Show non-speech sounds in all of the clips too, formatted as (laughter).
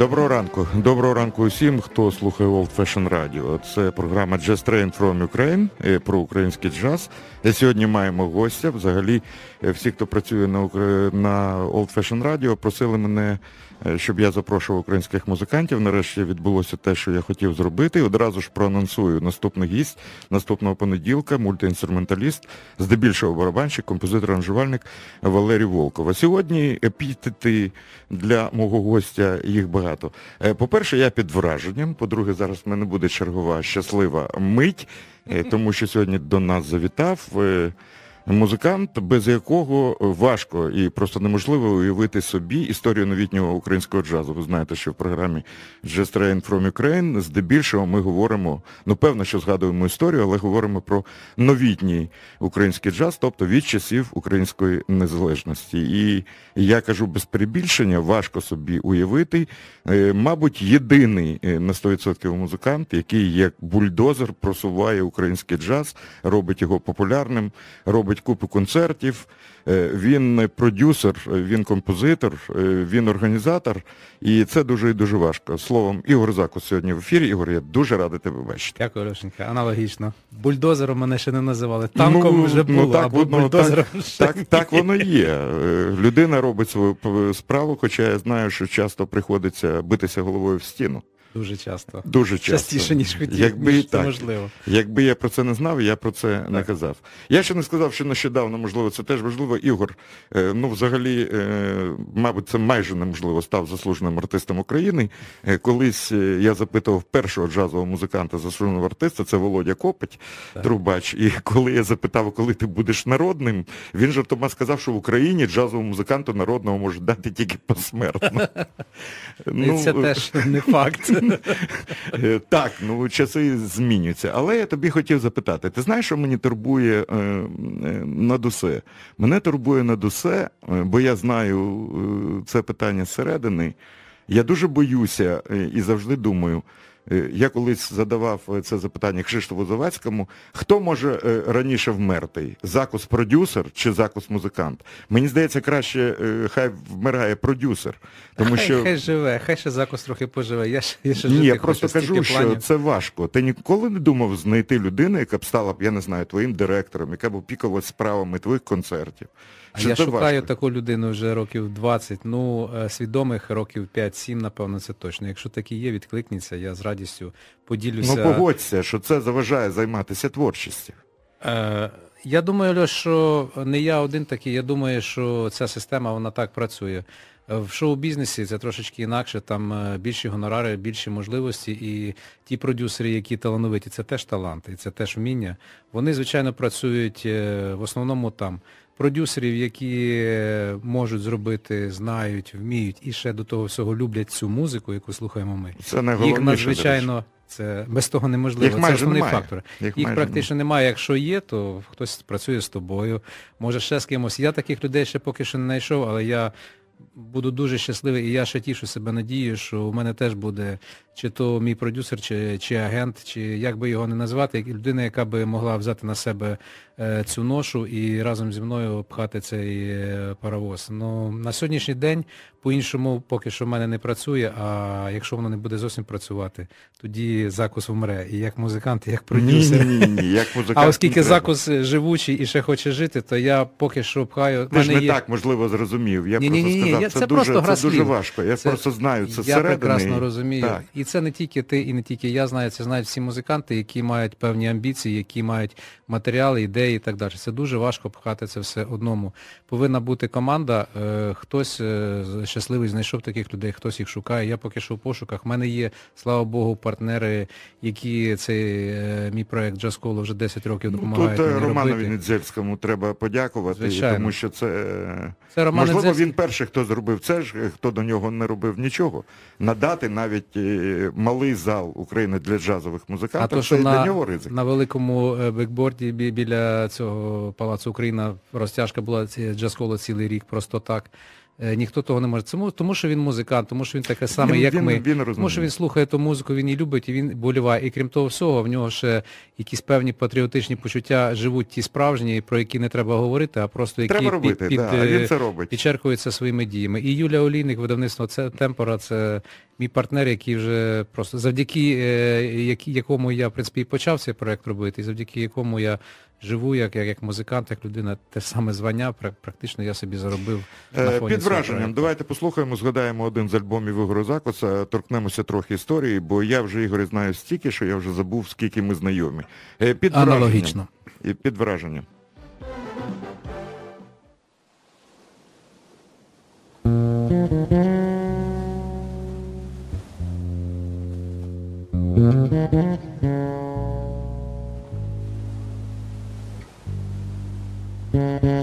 Доброго ранку. Доброго ранку усім, хто слухає Old Fashion Radio. Це програма Jazz Train from Ukraine е, про український джаз. Сьогодні маємо гостя. Взагалі, е, всі, хто працює на на Old Fashion Radio, просили мене, е, щоб я запрошував українських музикантів. Нарешті відбулося те, що я хотів зробити. Одразу ж проанонсую наступний гість наступного понеділка, мультиінструменталіст, здебільшого барабанщик, композитор аранжувальник Валерій Волков. А сьогодні епітети для мого гостя їх багато. Е, По-перше, я під враженням. По-друге, зараз в мене буде чергова щаслива мить, е, тому що сьогодні до нас завітав е, музикант, без якого важко і просто неможливо уявити собі історію новітнього українського джазу. Ви знаєте, що в програмі Jazz Train from Ukraine здебільшого ми говоримо, ну певно, що згадуємо історію, але говоримо про новітній український джаз, тобто від часів української незалежності. І я кажу без перебільшення, важко собі уявити, е, мабуть, єдиний е, на 100% музикант, який як бульдозер просуває український джаз, робить його популярним, робить купу концертів. Е, Він продюсер, е, він композитор, е, він організатор, і це дуже і дуже важко. Словом, Ігор Закус сьогодні в ефірі. Ігор, я дуже радий тебе бачити. Дякую, Лешенька. Аналогічно. Бульдозером мене ще не називали. Танком вже було, ну, так, або воно- бульдозером так, ще так, так воно є. Е, Людина робить свою справу, хоча я знаю, що часто приходиться битися головою в стіну. Дуже часто. Дуже часто. Частіше, ніж хотів, Якби ніж так. можливо. Якби я про це не знав, я про це не казав. Я ще не сказав, що нещодавно, можливо, це теж важливо. Ігор, е, ну взагалі, е, мабуть, це майже неможливо, став заслуженим артистом України. Е, Колись я запитував першого джазового музиканта заслуженого артиста, це Володя Копить, трубач. І коли я запитав, коли ти будеш народним, він жартома сказав, що в Україні джазовому музиканту народного можуть дати тільки посмертно. (laughs) Це е, теж не факт. Е, Так, ну часи змінюються. Але я тобі хотів запитати, ти знаєш, що мені турбує е, е, над усе? Мене турбує над усе, бо я знаю це питання зсередини. Я дуже боюся і завжди думаю. Е, Я колись задавав е, це запитання Кшиштофу Завадському, хто може е, раніше вмерти? Закус продюсер чи закус музикант? Мені здається, краще хай вмирає продюсер. Тому хай, що хай живе, хай ще закус трохи поживе. Я ще, я ще ні, я просто стільки кажу, що це важко. Ти ніколи не думав знайти людину, яка б стала б, я не знаю, твоїм директором, яка б опікувалась справами твоїх концертів. Чи я шукаю важко? таку людину вже років 20, ну, е, свідомих років 5-7, напевно, це точно. Якщо такі є, відкликніться, я з радістю поділюся. Ну погодься, що це заважає займатися творчістю. Е, Я думаю, Льош, що не я один такий. Я думаю, що ця система вона так працює. В шоу-бізнесі це трошечки інакше, там е, більші гонорари, більші можливості, і ті продюсери, які талановиті, це теж таланти, це теж вміння. Вони, звичайно, працюють е, в основному там. Продюсерів, які можуть зробити, знають, вміють і ще до того всього люблять цю музику, яку слухаємо ми. Це Їх надзвичайно це без того неможливо. Їх це основний немає. фактор. Їх Їх, практично практично немає. Якщо є, то хтось працює з тобою, може ще з кимось. Я таких людей ще поки що не знайшов, але я буду дуже щасливий, і я ще тішу себе надією, що у мене теж буде чи то мій продюсер, чи, чи агент, чи як би його не назвати, людина, яка би могла взяти на себе е, цю ношу і разом зі мною пхати цей е, паровоз. Ну, на сьогоднішній день по-іншому поки що в мене не працює, а якщо воно не буде зовсім працювати, тоді закус вмре. І як музикант, і як продюсер. Ні, ні, ні, як (laughs) музикант. А оскільки закус живучий і ще хоче жити, то я поки що пхаю. Ти ж не є... так, можливо, зрозумів. Я Ні-ні-ні, сказав, я- це, це дуже, гра це дуже важко. Я Це- просто знаю це Я зсередини. прекрасно розумію. Так. І це не тільки ти, і не тільки я знаю, це знають всі музиканти, які мають певні амбіції, які мають матеріали, ідеї і так далі. Це дуже важко пхати це все одному. Повинна бути команда. е, Хтось е, щасливий знайшов таких людей, хтось їх шукає. Я поки що в пошуках. У мене є, слава Богу, партнери, які цей е, мій проект Джасколо вже 10 років Ну, тут е, Романові. Недзельському треба подякувати, Звичайно. тому що це, е, Це Роман можливо, Недзельський. він перший, хто зробив це ж, хто до нього не робив нічого. Надати навіть малий зал України для джазових А музикантів, то, це що і для нього ризик. на великому бекборді біля цього Палацу Україна розтяжка була ці- джаз-холо цілий рік просто так. Е, Ніхто того не може. Тому, тому що він музикант, тому що він самий, Він- як він- ми. він тому що він слухає ту музику, він її любить і він боліває. І крім того всього, в нього ще якісь певні патріотичні почуття живуть ті справжні, про які не треба говорити, а просто які Треба робити, під, під, да, він е, це робить. підчеркуються своїми діями. І Юля Олійник, видавництво це Темпора, це мій партнер, який вже просто завдяки е, якому я в принципі і почав цей проект робити, і завдяки якому я живу як, як, як музикант, як людина, те саме звання, практично я собі заробив на Е, фоні Під враженням, давайте послухаємо, згадаємо один з альбомів Ігоря Закоса, торкнемося трохи історії, бо я вже Ігоря знаю стільки, що я вже забув, скільки ми знайомі. Е, Під Аналогічно. враженням. Під враженням. Хай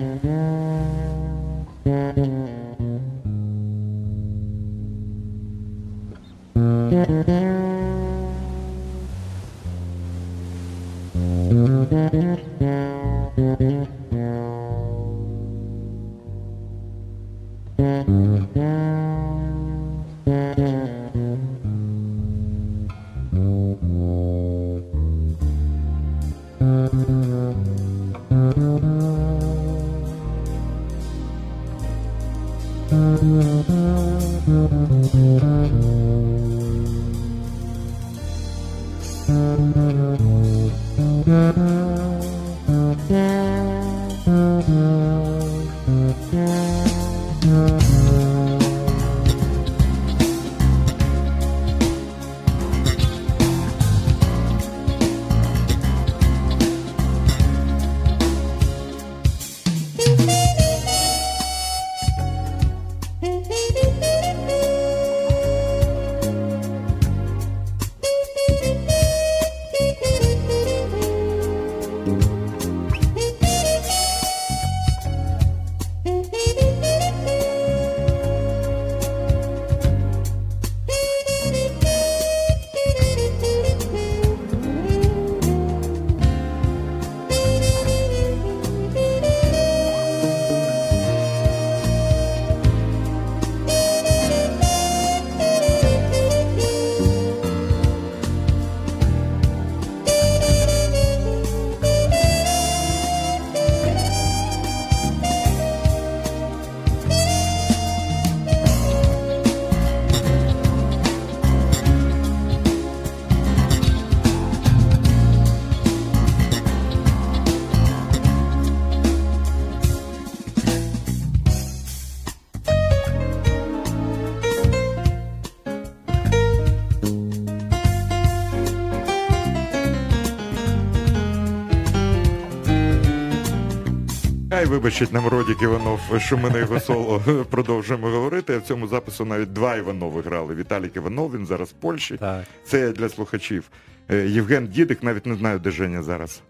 вибачить нам Родік Іванов, що ми на його соло (laughs) продовжуємо говорити. В цьому запису навіть два Іванови грали. Віталік Іванов, він зараз в Польщі. Так. Це для слухачів. Е, Євген Дідик, навіть не знаю, де Женя зараз.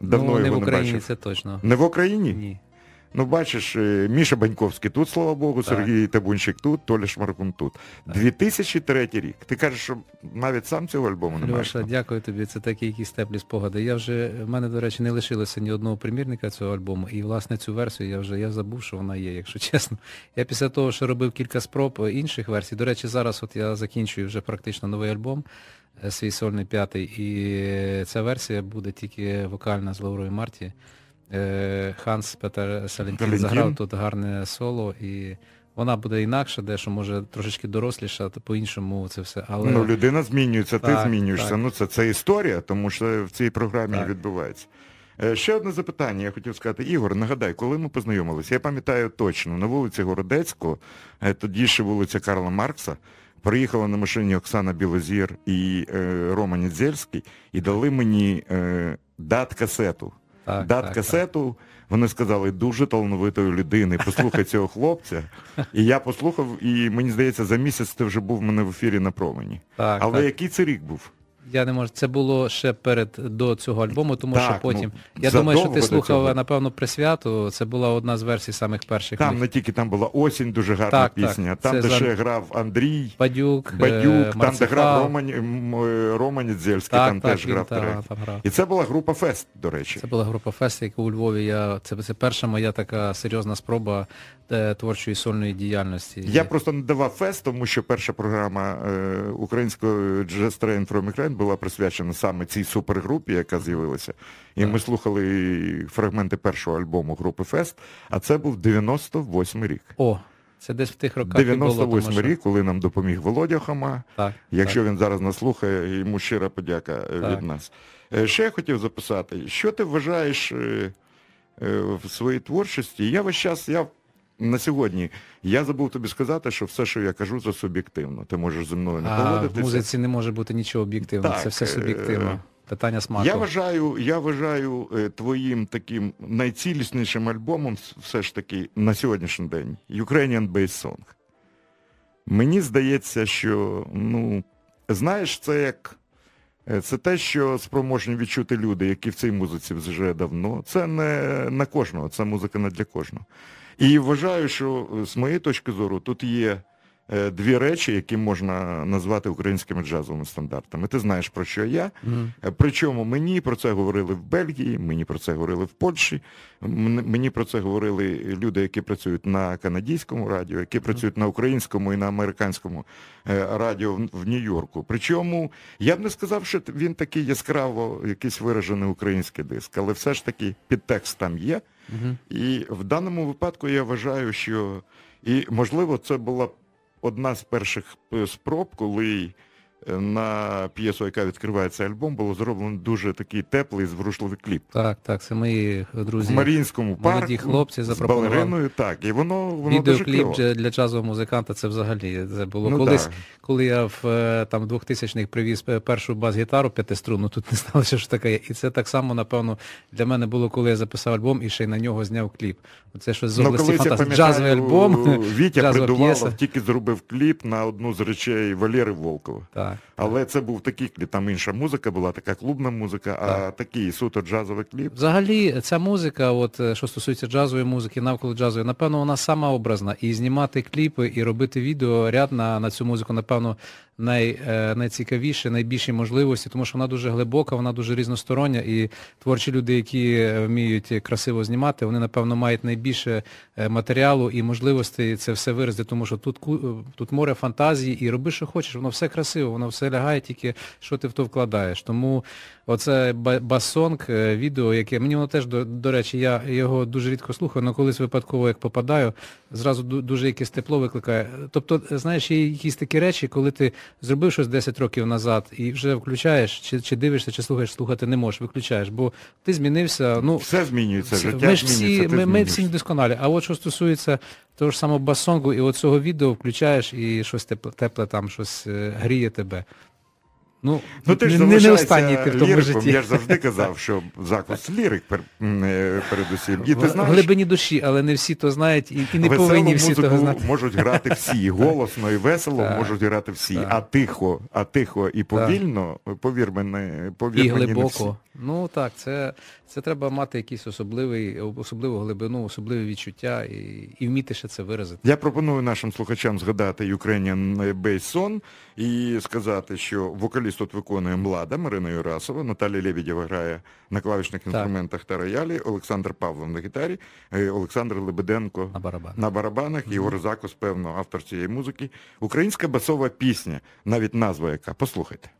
Давно ну, не його в Україні, не бачив. це точно. Не в Україні? Ні. Ну, бачиш, е, Міша Баньковський тут, слава Богу, Так. Сергій Табунчик тут, Толя Шмаркун тут. 2003 рік. Ти кажеш, що навіть сам цього альбому не маєш. Льоша, дякую тобі. Це такі якісь теплі спогади. Я вже в мене, до речі, не лишилося ні одного примірника цього альбому. І власне цю версію я вже я забув, що вона є, якщо (laughs) чесно. Я після того, що робив кілька спроб інших версій. До речі, зараз от я закінчую вже практично новий альбом, е, свій сольний п'ятий, і е, ця версія буде тільки вокальна з Лаурою Марті. Е, Ханс Петер Салентін заграв тут гарне соло, і вона буде інакша, дещо може трошечки доросліша, то по-іншому це все. Але Ну, людина змінюється, ти змінюєшся. так. Ну, це, це історія, тому що в цій програмі Так. відбувається. Е, Ще одне запитання, я хотів сказати. Ігор, нагадай, коли ми познайомилися? Я пам'ятаю точно, на вулиці Городецького, е, тоді ще вулиця Карла Маркса, приїхала на машині Оксана Білозір і е, Рома Нідзельський і дали мені е, дат-касету. Так, дат-касету, вони сказали, дуже талановитої людини, послухай (laughs) цього хлопця. І я послухав, і мені здається, за місяць ти вже був в мене в ефірі на промені. Так, Але так. який це рік був? Я не можу. Це було ще перед до цього альбому, тому Так, що потім. ну, я думаю, що ти слухав, цього. напевно, присвяту. Це була одна з версій самих перших. Там моїх. не тільки там була осінь, дуже гарна Так, так. пісня. Там, Це де за- ще грав Андрій. Бадюк, е, Бадюк, там, де грав Роман, е, Рома Нідзельський, Так, там так, теж він грав та- там грав. І це була група Фест, до речі. Це була група Фест, яка у Львові. Я, це, це перша моя така серйозна спроба е, творчої сольної діяльності. Я просто не давав фест, тому що перша програма е, української Jazz Train from Ukraine була присвячена саме цій супергрупі, яка з'явилася. І ми слухали фрагменти першого альбому групи Фест, а це був 98 рік. О, це десь в тих роках і було. 98 тому що- рік, коли нам допоміг Володя Хома. Так, Якщо так. він зараз нас слухає, йому щира подяка е, Так. від нас. Е, Ще я хотів записати, що ти вважаєш в своїй творчості? Я весь час, я на сьогодні, я забув тобі сказати, що все, що я кажу, це суб'єктивно. Ти можеш зі мною не А в музиці не може бути нічого об'єктивного, це все е, суб'єктивно. Питання смаку. Я вважаю, я вважаю е, твоїм таким найціліснішим альбомом все ж таки на сьогоднішній день Ukrainian Bass Song. Мені здається, що, ну, знаєш, це як. е, Це те, що спроможні відчути люди, які в цій музиці вже давно. Це не на кожного, це музика не для кожного. І вважаю, що е, з моєї точки зору тут є дві речі, які можна назвати українськими джазовими стандартами. Ти знаєш, про що я. Е, Причому мені про це говорили в Бельгії, мені про це говорили в Польщі, мені про це говорили люди, які працюють на канадському радіо, які працюють на українському і на американському е, радіо в- Нью-Йорку. Причому я б не сказав, що він такий яскраво якийсь виражений український диск, але все ж таки підтекст там є. Мгм. І в даному випадку я вважаю, що і можливо це була одна з перших е, спроб, коли на п'єсу, яка відкриває цей альбом, було зроблено дуже такий теплий, зворушливий кліп. Так, так, це мої друзі. В Маріїнському парку молоді хлопці з балериною, так, і воно, воно дуже Відеокліп кльово. для, для джазового музиканта це взагалі це було Ну, колись, так. коли я в е, там 2000-х привіз е, першу бас-гітару п'ятиструнну, тут не (laughs) знали, що ж таке є. І це так само, напевно, для мене було, коли я записав альбом і ще й на нього зняв кліп. Це щось з Ну, області фантастики. Джазовий альбом, Вітя (laughs) п'єса. тільки зробив кліп на одну з речей Валєри Волкова. Так. Але це був такий кліп, там інша музика була, така клубна музика, а такий суто джазовий кліп. Взагалі, ця музика, от е, що стосується джазової музики, навколо джазової, напевно, вона сама образна. І знімати кліпи, і робити відео ряд на, на цю музику, напевно, най, е, найцікавіше, найбільші можливості, тому що вона дуже глибока, вона дуже різностороння, і творчі люди, які е, вміють красиво знімати, вони, напевно, мають найбільше е, матеріалу і можливостей це все виразити, тому що тут, тут море фантазії, і роби, що хочеш, воно все красиво, воно все лягає, тільки що ти в то вкладаєш. Тому оце басонг, е, відео, яке мені воно теж, до, до речі, я його дуже рідко слухаю, але колись випадково як попадаю, зразу дуже якесь тепло викликає. Тобто, знаєш, є якісь такі речі, коли ти зробив щось 10 років назад і вже включаєш, чи, чи дивишся, чи слухаєш, слухати не можеш, виключаєш, бо ти змінився. Ну, Все змінюється, життя ми ж всі, ми, ми всі недосконалі. А от що стосується того ж самого басонгу і от цього відео включаєш і щось тепле, тепле там, щось е, гріє тебе. Ну, Ну ти ж не, останній ти в тому житті. Я ж завжди казав, що закус лірик пер, е, передусім. І ти в знаєш, глибині душі, але не всі то знають і, і не веселу повинні всі того знати. можуть грати всі. Голосно і весело Так, можуть грати всі. так. А тихо, а тихо і повільно, повір мене, повір І мені, не всі. Ну так, це, це треба мати якийсь особливий, особливу глибину, особливе відчуття і, і вміти ще це виразити. Я пропоную нашим слухачам згадати Ukrainian Bass Song і сказати, що вокаліст тут виконує млада Марина Юрасова, Наталія Лебедєва грає на клавішних інструментах так. та роялі, Олександр Павлов на гітарі, е, Олександр Лебеденко на барабанах, на барабанах і Орзакос, певно, автор цієї музики. Українська басова пісня, навіть назва яка. Послухайте.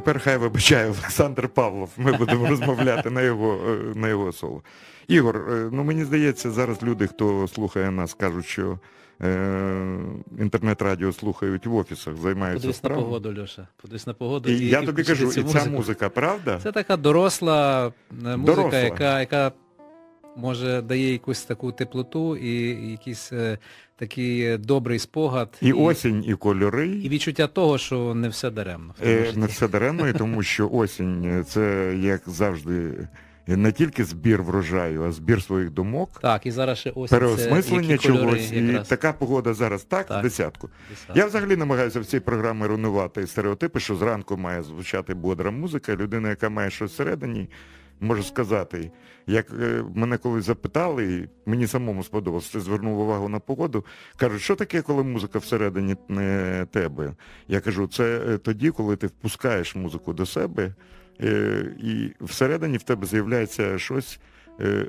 Тепер хай вибачає Олександр Павлов. Ми будемо розмовляти на його е, на його соло. Ігор, е, ну мені здається, зараз люди, хто слухає нас, кажуть, що е, інтернет-радіо слухають в офісах, займаються Подивись на погоду, Льоша. Подивись на погоду. І, я і тобі кажу, і ця музика, правда? Це така доросла е, музика, Доросла. Яка, яка може дає якусь таку теплоту і якийсь е, такий е, добрий спогад. І осінь, і кольори. і відчуття того, що не все даремно. Е. Не все даремно, і тому що осінь е, це як завжди не тільки збір врожаю, а збір своїх думок, Так, і зараз ще осінь. переосмислення це які кольори чогось. І якраз. така погода зараз так, Так. в десятку. Я взагалі намагаюся в цій програмі руйнувати стереотипи, що зранку має звучати бодра музика. Людина, яка має щось всередині, може сказати. Як е, мене колись запитали, і мені самому сподобалось, ти звернув увагу на погоду. Кажуть, що таке, коли музика всередині тебе? Я кажу, це е, тоді, коли ти впускаєш музику до себе, е, і всередині в тебе з'являється щось. е,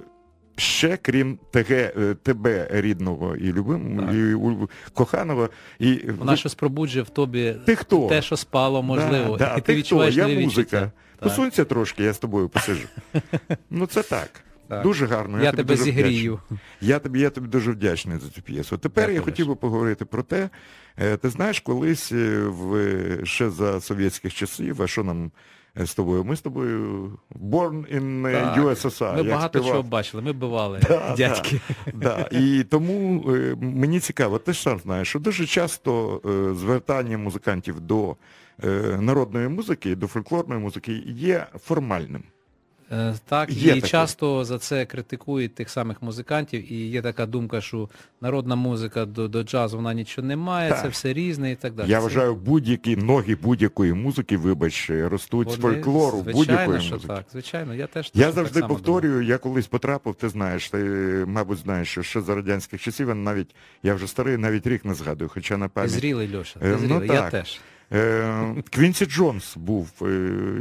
Ще крім теге, е, тебе рідного і любимого, і коханого, і Вона щось пробуджує в тобі ти хто? те, що спало, можливо. Да, да, і ти ти відчуваєш хто? Я музика. Посунься трошки, я з тобою посижу. (laughs) ну це так. Так. Дуже гарно. Я, тобі тебе дуже зігрію. вдячний. Я тобі, я тобі дуже вдячний за цю п'єсу. Тепер я, я хотів би поговорити про те. е, Ти знаєш, колись е, в ще за совєтських часів, а що нам з тобою? Ми з тобою born in е, Так. USSR. Ми як багато співав. чого бачили, ми бивали (laughs) Да, дядьки. Да. І тому е, мені цікаво, ти ж сам знаєш, що дуже часто е, звертання музикантів до е, народної музики, до фольклорної музики є формальним. Е, Так, Є і таке. часто за це критикують тих самих музикантів, і є така думка, що народна музика до, до джазу вона нічого не має, Так. це все різне і так далі. Я Це- вважаю, будь-які ноги будь-якої музики, вибач, ростуть з фольклору звичайно, будь-якої музики. Так, звичайно, я теж Я так завжди само повторюю, я колись потрапив, ти знаєш, ти, мабуть, знаєш, що ще за радянських часів, навіть я вже старий, навіть рік не згадую, хоча на пам'ять. зрілий, Льоша, Е, ти ну я теж. Е, Квінсі Джонс був е,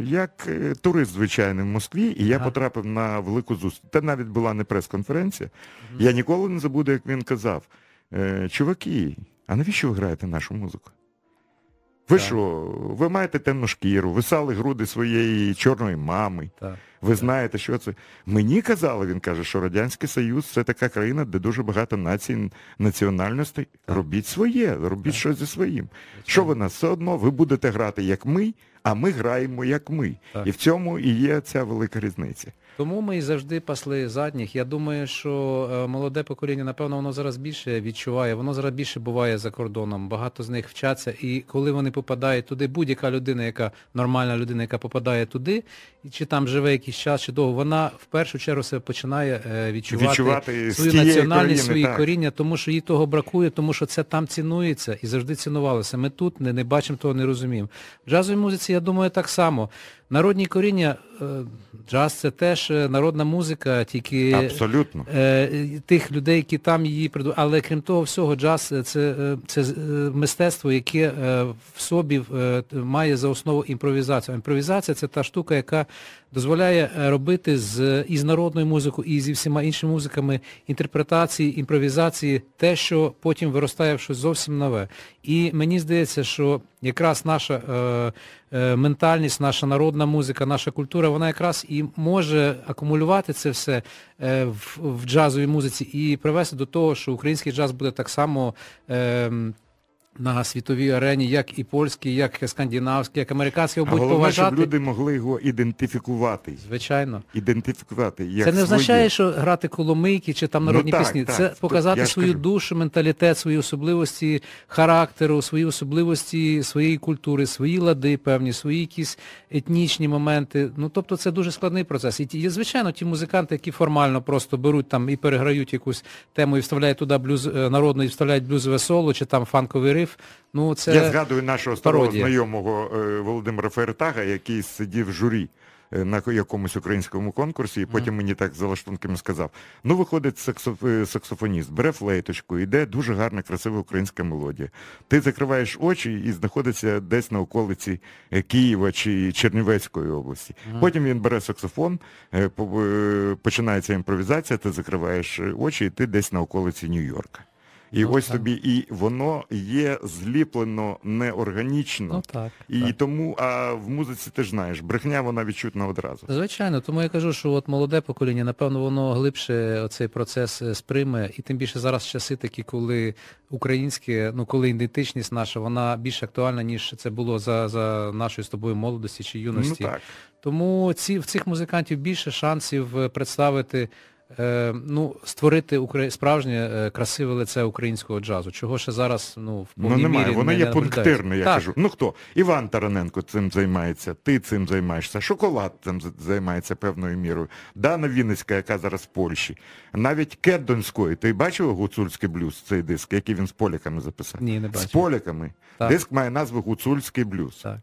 як е, турист звичайний в Москві, і я Ага. потрапив на велику зустріч. Та навіть була не прес-конференція. Я ніколи не забуду, як він казав: чуваки, а навіщо ви граєте нашу музику? Ви Так. що, ви маєте темну шкіру, ви ссали груди своєї чорної мами. Так. Ви знаєте, що це? Мені казали, він каже, що Радянський Союз це така країна, де дуже багато націй, національностей. Так. Робіть своє, робіть Так. щось зі своїм. Що ви нас все одно, ви будете грати як ми, а ми граємо як ми. Так. І в цьому і є ця велика різниця. Тому ми і завжди пасли задніх. Я думаю, що е, молоде покоління, напевно, воно зараз більше відчуває, воно зараз більше буває за кордоном. Багато з них вчаться, і коли вони попадають туди, будь-яка людина, яка нормальна людина, яка попадає туди, чи там живе якийсь час, чи довго, вона в першу чергу себе починає е, відчувати, Відчувати свою національність, свої так. коріння, тому що їй того бракує, тому що це там цінується і завжди цінувалося. Ми тут не, не бачимо того, не розуміємо. В джазовій музиці, я думаю, так само. Народні коріння, е, джаз це теж е, народна музика, тільки Абсолютно. е, тих людей, які там її приду. Але крім того всього, джаз це, це мистецтво, яке в собі має за основу імпровізацію. Імпровізація це та штука, яка дозволяє робити з і з народною музикою, і зі всіма іншими музиками інтерпретації, імпровізації, те, що потім виростає в щось зовсім нове. І мені здається, що якраз наша е, е, ментальність, наша народна музика, наша культура, вона якраз і може акумулювати це все е, в, в джазовій музиці і привести до того, що український джаз буде так само. Е, на світовій арені, як і польський, як і скандинавський, як американський, А будуть головне, щоб люди могли його ідентифікувати. Звичайно. Ідентифікувати як Це не означає, своє. що грати коломийки чи там Ну народні так, пісні. так. Це показати я ж свою кажу. душу, менталітет, свої особливості характеру, свої особливості своєї культури, свої лади певні, свої якісь етнічні моменти. Ну тобто це дуже складний процес. І ті, є, звичайно, ті музиканти, які формально просто беруть там і переграють якусь тему і вставляють туди блюз е, народну і вставляють блюзове соло чи там фанковий риф. Ну це Я згадую нашого старого пародія. знайомого е, Володимира Феретага, який сидів в журі е, на якомусь українському конкурсі, і потім мені так за лаштунками сказав: ну, виходить саксоф... е, саксофоніст, бере флейточку, йде дуже гарна, красива українська мелодія. Ти закриваєш очі і знаходиться десь на околиці Києва чи Чернівецької області. Потім він бере саксофон, по- починається імпровізація, ти закриваєш очі, і ти десь на околиці Нью-Йорка. І Ну, ось так. тобі, і воно є зліплено неорганічно. Ну так. І так. тому, а в музиці ти ж знаєш, брехня вона відчутна одразу. Звичайно, тому я кажу, що от молоде покоління, напевно, воно глибше цей процес е, сприйме, і тим більше зараз часи такі, коли українське, ну коли ідентичність наша, вона більш актуальна, ніж це було за, за нашої з тобою молодості чи юності. Ну так. Тому ці, в цих музикантів більше шансів е, представити, ну, створити справжнє е, красиве лице українського джазу, чого ще зараз ну, в Ну повній немає, мірі воно не, є не пунктирне, я наблюдається. кажу. Ну хто? Іван Тараненко цим займається, ти цим займаєшся, шоколад цим займається певною мірою. Дана Вінницька, яка зараз в Польщі. Навіть Кет Донської. Ти бачив гуцульський блюз, цей диск, який він з поляками записав? Ні, не З поляками. Так. Диск має назву Гуцульський блюз. Так.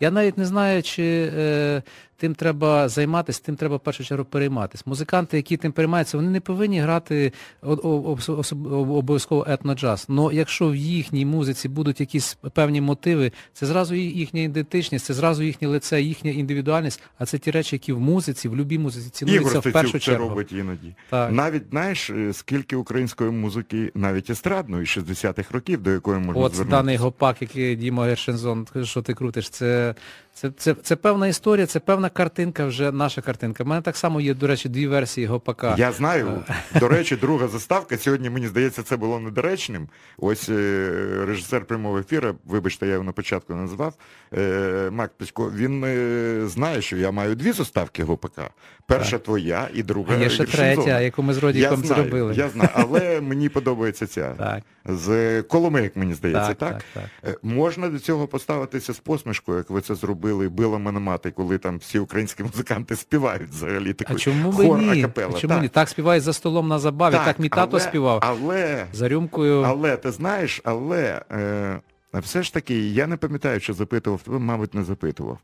Я навіть не знаю, чи е, тим треба займатися, тим треба в першу чергу перейматися. Музиканти, які тим переймаються, вони не повинні грати обов'язково етноджаз. Але якщо в їхній музиці будуть якісь певні мотиви, це зразу їхня ідентичність, це зразу їхнє лице, їхня індивідуальність, а це ті речі, які в музиці, в любій музиці цінуються в першу це чергу. робить іноді. Так. Навіть знаєш, е, скільки української музики, навіть естрадної 60-х років, до якої можна От звернутися. даний гопак, який Діма Гершензон, що ти крутиш, це, це, це, це певна історія, це певна картинка, вже наша картинка. У мене так само є, до речі, дві версії гопака. Я знаю. До речі, друга заставка. Сьогодні, мені здається, це було недоречним. Ось е, режисер прямого ефіру, вибачте, я його на початку назвав, е, Мак Печко, він е, знає, що я маю дві заставки ГОПК. Перша твоя і друга. А є ще третя, яку ми з Родіком зробили. я знаю, але мені подобається ця. Так. З Коломийок, мені здається, Так, так? так, Е, Можна до цього поставитися з посмішкою, як ви це зробили, била мене мати, коли там всі українські музиканти співають взагалі А такий чому хор ні? акапелла. А чому так. ні? Так співають за столом на забаві, так, мій тато але, співав. Але, За рюмкою. але ти знаєш, але е, все ж таки, я не пам'ятаю, що запитував, тебе, мабуть, не запитував.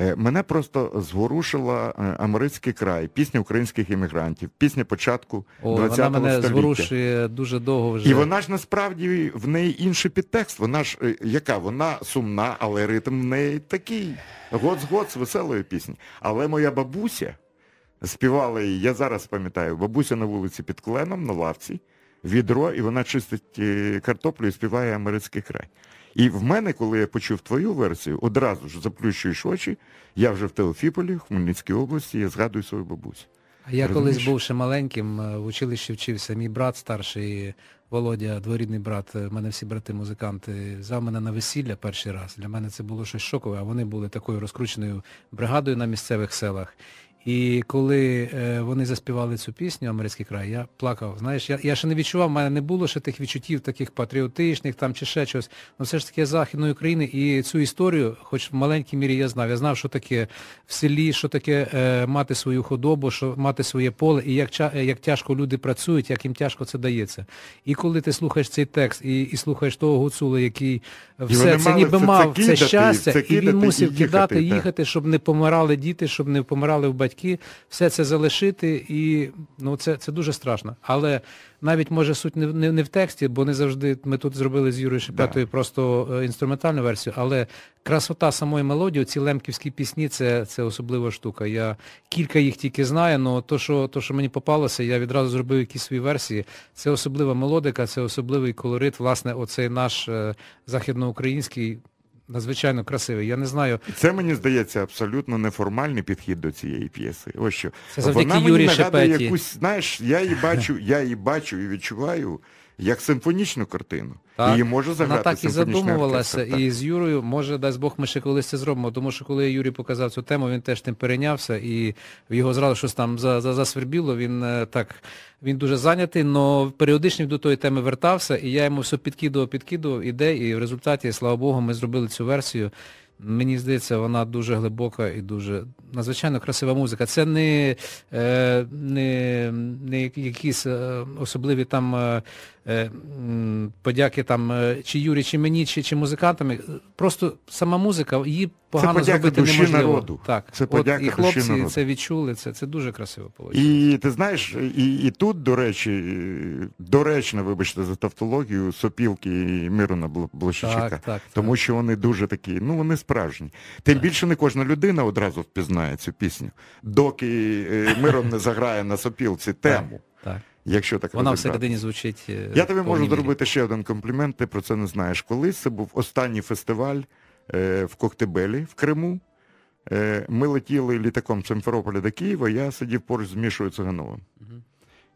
Е, мене просто зворушила е, Америцький край, пісня українських іммігрантів, пісня початку О, 20-го вона мене століття. зворушує дуже довго вже. І вона ж насправді в неї інший підтекст. Вона ж е, яка? Вона сумна, але ритм в неї такий. Гоц-гоц веселої пісні. Але моя бабуся співала її, я зараз пам'ятаю, бабуся на вулиці під кленом, на лавці, відро, і вона чистить картоплю і співає америцький край. І в мене, коли я почув твою версію, одразу ж заплющуєш очі, я вже в Теофіполі, в Хмельницькій області, я згадую свою бабусю. А Я Розумієш? колись був ще маленьким, е, в училищі вчився. Мій брат старший, Володя, дворідний брат, е, в мене всі брати музиканти, взяв мене на весілля перший раз. Для мене це було щось шокове, а вони були такою розкрученою бригадою на місцевих селах. І коли е, вони заспівали цю пісню Америкський край, я плакав. Знаєш, я, я ще не відчував, в мене не було ще тих відчуттів, таких патріотичних там чи ще щось. Ну все ж таки я з Західної України і цю історію, хоч в маленькій мірі я знав. Я знав, що таке в селі, що таке е, мати свою худобу, що мати своє поле, і як, е, як тяжко люди працюють, як їм тяжко це дається. І коли ти слухаєш цей текст і, і слухаєш того гуцула, який все це мали ніби це- це мав це, кидати, щастя, це і він мусив і їхати, кидати, так. їхати, щоб не помирали діти, щоб не помирали батьки, все це залишити, і ну це, це дуже страшно. Але навіть може суть не, в- не, не в тексті, бо не завжди ми тут зробили з Юрою Шепетою просто е, інструментальну версію, але красота самої мелодії, ці лемківські пісні, це, це особлива штука. Я кілька їх тільки знаю, але то, що, то, що мені попалося, я відразу зробив якісь свої версії. Це особлива мелодика, це особливий колорит. Власне, оцей наш е, західноукраїнський. Надзвичайно красивий. Я не знаю. Це мені здається абсолютно неформальний підхід до цієї п'єси. Ось що Це завдяки вона мені Юрі нагадує Шепеті. якусь, знаєш, я її бачу, я її бачу і відчуваю як симфонічну картину. Так. Її може заграти Вона так і задумувалася, оркестр, і з Юрою, може, дасть Бог, ми ще колись це зробимо. Тому що коли Юрій показав цю тему, він теж тим перейнявся, і в його зразу щось там за, за, засвербіло. Він е, так він дуже зайнятий, але періодично до тої теми вертався, і я йому все підкидував, підкидував ідей, і в результаті, слава Богу, ми зробили цю версію. Мені здається, вона дуже глибока і дуже надзвичайно красива музика. Це не, е, не, не якісь е, особливі там подяки там, е, чи Юрі, чи мені, чи, чи музикантам. Просто сама музика, її погано подяка зробити душі неможливо. народу. Так. Це От, подяка і душі хлопці народу. це відчули, це, це дуже красиво вийшло. І ти знаєш, і, і тут, до речі, доречно, вибачте, за тавтологію, сопілки і Мирона Бл- Блощичака. Так, так, Тому так. що вони дуже такі, ну вони справжні. Тим більше не кожна людина одразу впізнає цю пісню, доки е, Мирон не заграє на сопілці тему. Так. Якщо так Вона всередині звучить. е, Я тобі можу зробити ще один комплімент, ти про це не знаєш. Колись це був останній фестиваль е, в Коктебелі в Криму. Е, ми летіли літаком з Симферополя до Києва, я сидів поруч з Мішою Цигановим. Угу.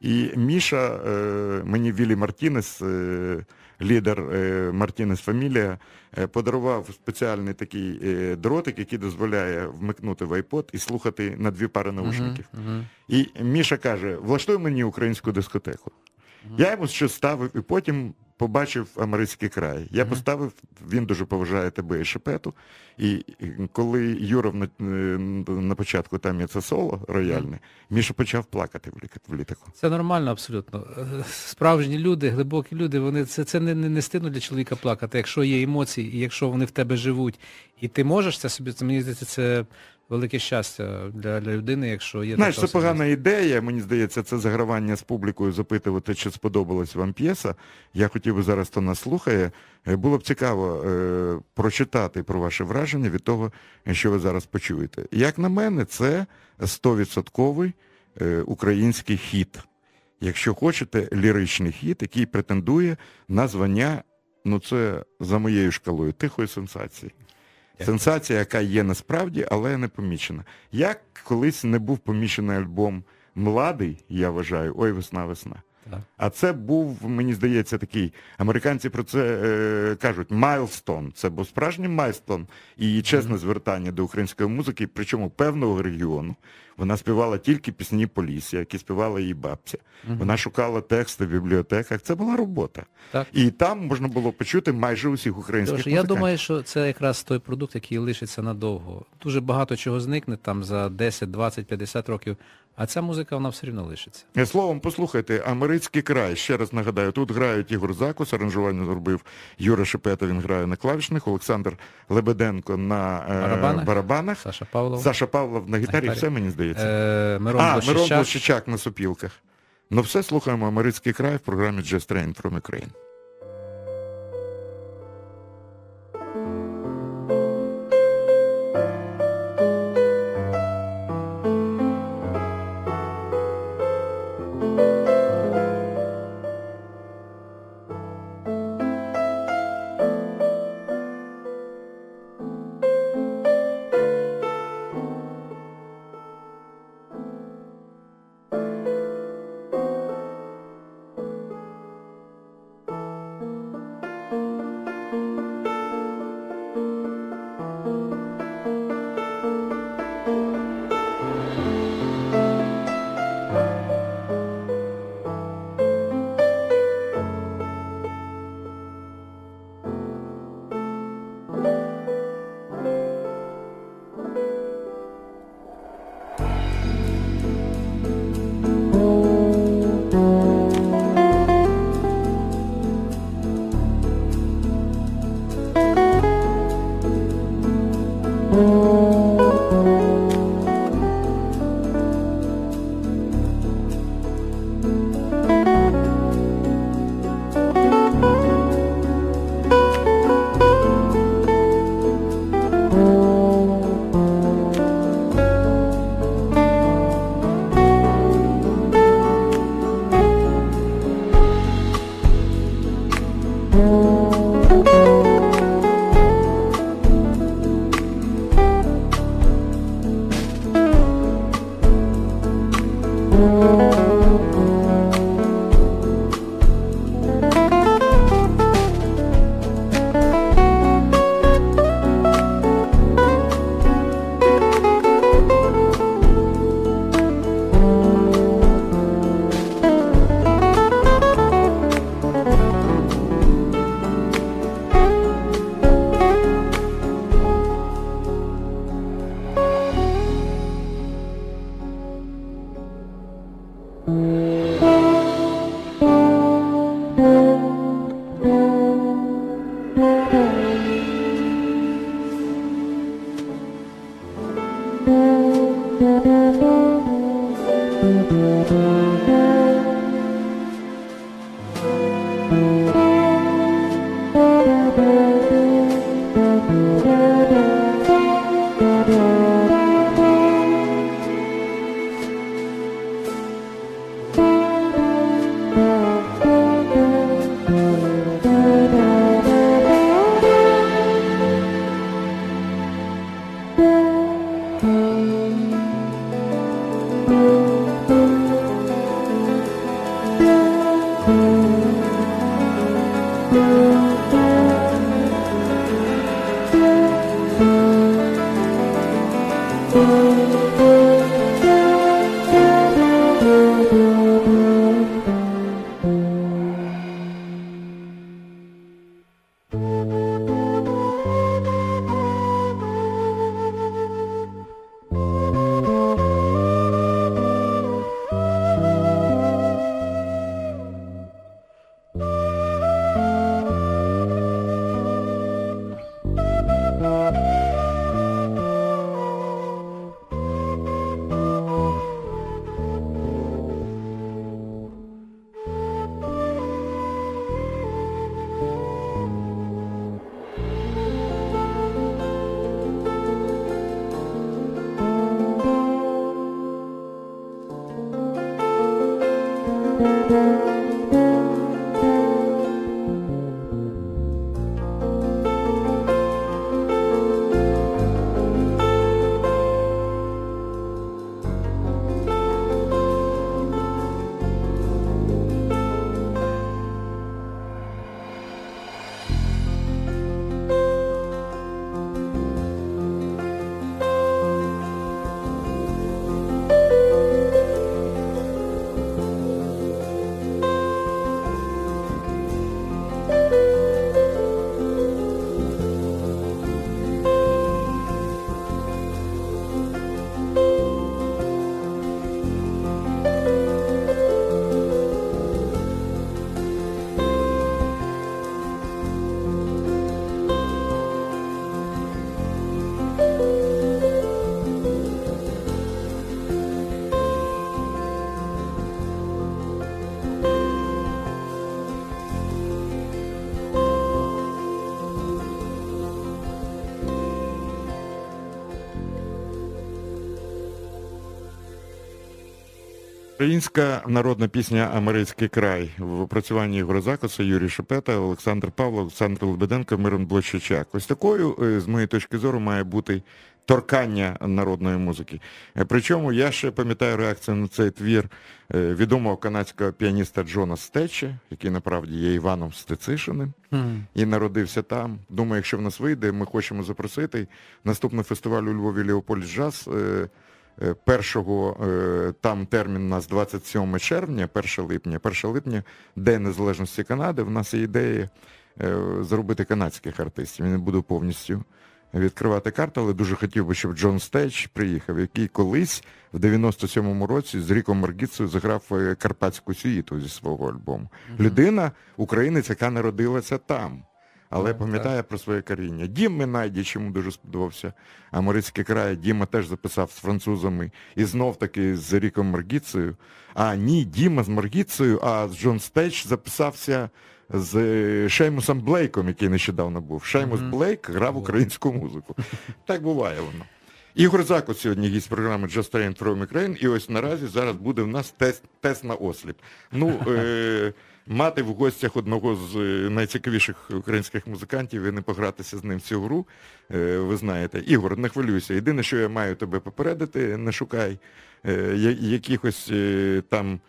І Міша, е, мені Вілі Мартінес, е, лідер е, Мартінес Фамілія, е, подарував спеціальний такий е, дротик, який дозволяє вмикнути в iPod і слухати на дві пари наушників. Мгм, мгм. І Міша каже: влаштуй мені українську дискотеку. Я йому щось ставив і потім побачив Америцький край. Я поставив, він дуже поважає тебе і шепету. І коли Юров на, е, на початку там є це соло рояльне, Міша почав плакати в літаку. Це нормально абсолютно. Справжні люди, глибокі люди, вони це, це не, не, не стидно для чоловіка плакати, якщо є емоції, і якщо вони в тебе живуть, і ти можеш це собі, це мені здається, це велике щастя для, для людини, якщо є Знаєш, така це погана ідея. Мені здається, це загравання з публікою, запитувати, чи сподобалась вам п'єса. Я хотів би зараз, хто нас слухає. е, Було б цікаво е, прочитати про ваше враження від того, що ви зараз почуєте. Як на мене, це 100% е, український хіт. Якщо хочете, ліричний хіт, який претендує на звання, ну це за моєю шкалою, тихої сенсації. Сенсація, яка є насправді, але не помічена. Як колись не був помічений альбом Младий, я вважаю, ой, весна, весна. А це був, мені здається, такий, американці про це е, кажуть, майлстон. Це був справжній майлстон і чесне звертання до української музики, причому певного регіону. Вона співала тільки пісні Полісся, які співала її бабця. Вона шукала тексти в бібліотеках. Це була робота. Так. І там можна було почути майже усіх українських Тож, я думаю, що це якраз той продукт, який лишиться надовго. Дуже багато чого зникне там за 10, 20, 50 років, а ця музика вона все рівно лишиться. Е, Словом, послухайте, Америцький край, ще раз нагадаю, тут грають Ігор Закус, аранжування зробив Юра Шепета, він грає на клавішних, Олександр Лебеденко на е, Барабанах. барабанах, Саша Павлов, Саша Павлов на гітарі, гітарі. все мені здається. е, Мирон а, Мирон. Блощичак на сопілках. Ну все, слухаємо Америцький край в програмі Just Train from Ukraine. Українська народна пісня Америцький край в опрацюванні Ігоря Закоса, Юрій Шепета, Олександр Павло, Олександр Лебеденко, Мирон Блощичак. Ось такою, е, з моєї точки зору, має бути торкання народної музики. Е, Причому я ще пам'ятаю реакцію на цей твір е, відомого канадського піаніста Джона Стеча, який направді є Іваном Стецишиним і народився там. Думаю, якщо в нас вийде, ми хочемо запросити наступний фестиваль у Львові Леопольд Джаз. Е, Першого е, там термін у нас 27 червня, 1 липня. 1 липня, День Незалежності Канади. В нас є ідея е, зробити канадських артистів. Я не буду повністю відкривати карту, але дуже хотів би, щоб Джон Стетч приїхав, який колись в 97-му році з Ріком Маргіцею заграв Карпатську сюїту зі свого альбому. Людина, українець, яка народилася там. Але пам'ятає про своє коріння. Дімі Найдичу дуже сподобався Аморицький край. Діма теж записав з французами. І знов таки з Ріком Маргіцею. А ні, Діма з Маргіцею, а Джон Стетч записався з е, Шеймусом Блейком, який нещодавно був. Шеймус Блейк грав українську музику. Так буває воно. Ігор Закус сьогодні гість програми Jazz Train from Ukraine, і ось наразі зараз буде в нас тест, тест наосліп. Ну, е, мати в гостях одного з е, найцікавіших українських музикантів і не погратися з ним в цю гру, е, ви знаєте. Ігор, не хвилюйся. Єдине, що я маю тебе попередити, не шукай е, якихось там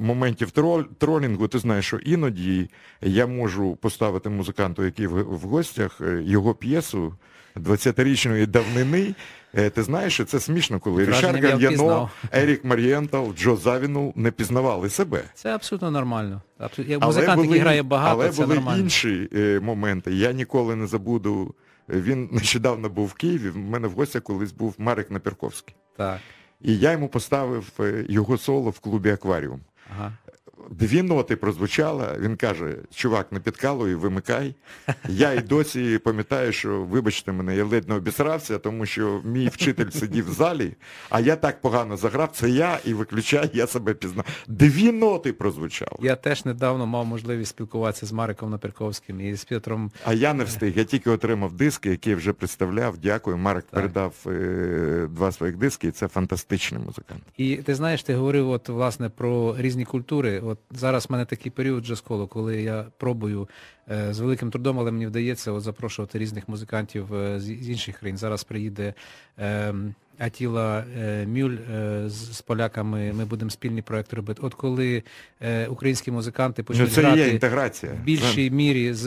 моментів тролінгу. Ти знаєш, що іноді я можу поставити музиканту, який в, гостях, його п'єсу 20-річної давнини. Е, Ти знаєш, що це смішно, коли Рішар я Ерік Мар'єнтал, Джо Завінул не пізнавали себе. Це абсолютно нормально. Як музикант, який грає багато, але це були нормально. інші е, моменти. Я ніколи не забуду. Він (laughs) нещодавно був в Києві. В мене в гостях колись був Марик Напірковський. Так. І я йому поставив е, його соло в клубі Акваріум. Ага. Дві ноти прозвучало, він каже, чувак, не підкалуй, вимикай. Я і досі пам'ятаю, що, вибачте мене, я ледь не обісрався, тому що мій вчитель сидів в залі, а я так погано заграв, це я і виключай, я себе пізнав. Дві ноти прозвучало. Я теж недавно мав можливість спілкуватися з Мариком Наперковським і з Петром. А я не встиг, я тільки отримав диски, які я вже представляв. Дякую. Марк передав е, два своїх диски, і це фантастичний музикант. І ти знаєш, ти говорив от, власне, про різні культури. От зараз в мене такий період джаз-колу, коли я пробую е, з великим трудом, але мені вдається от, запрошувати різних музикантів е, з, інших країн. Зараз приїде е, Атіла е, Мюль е, з, поляками, ми будемо спільні проекти робити. От коли е, українські музиканти Ну, почнуть це грати інтеграція. в більшій мірі з,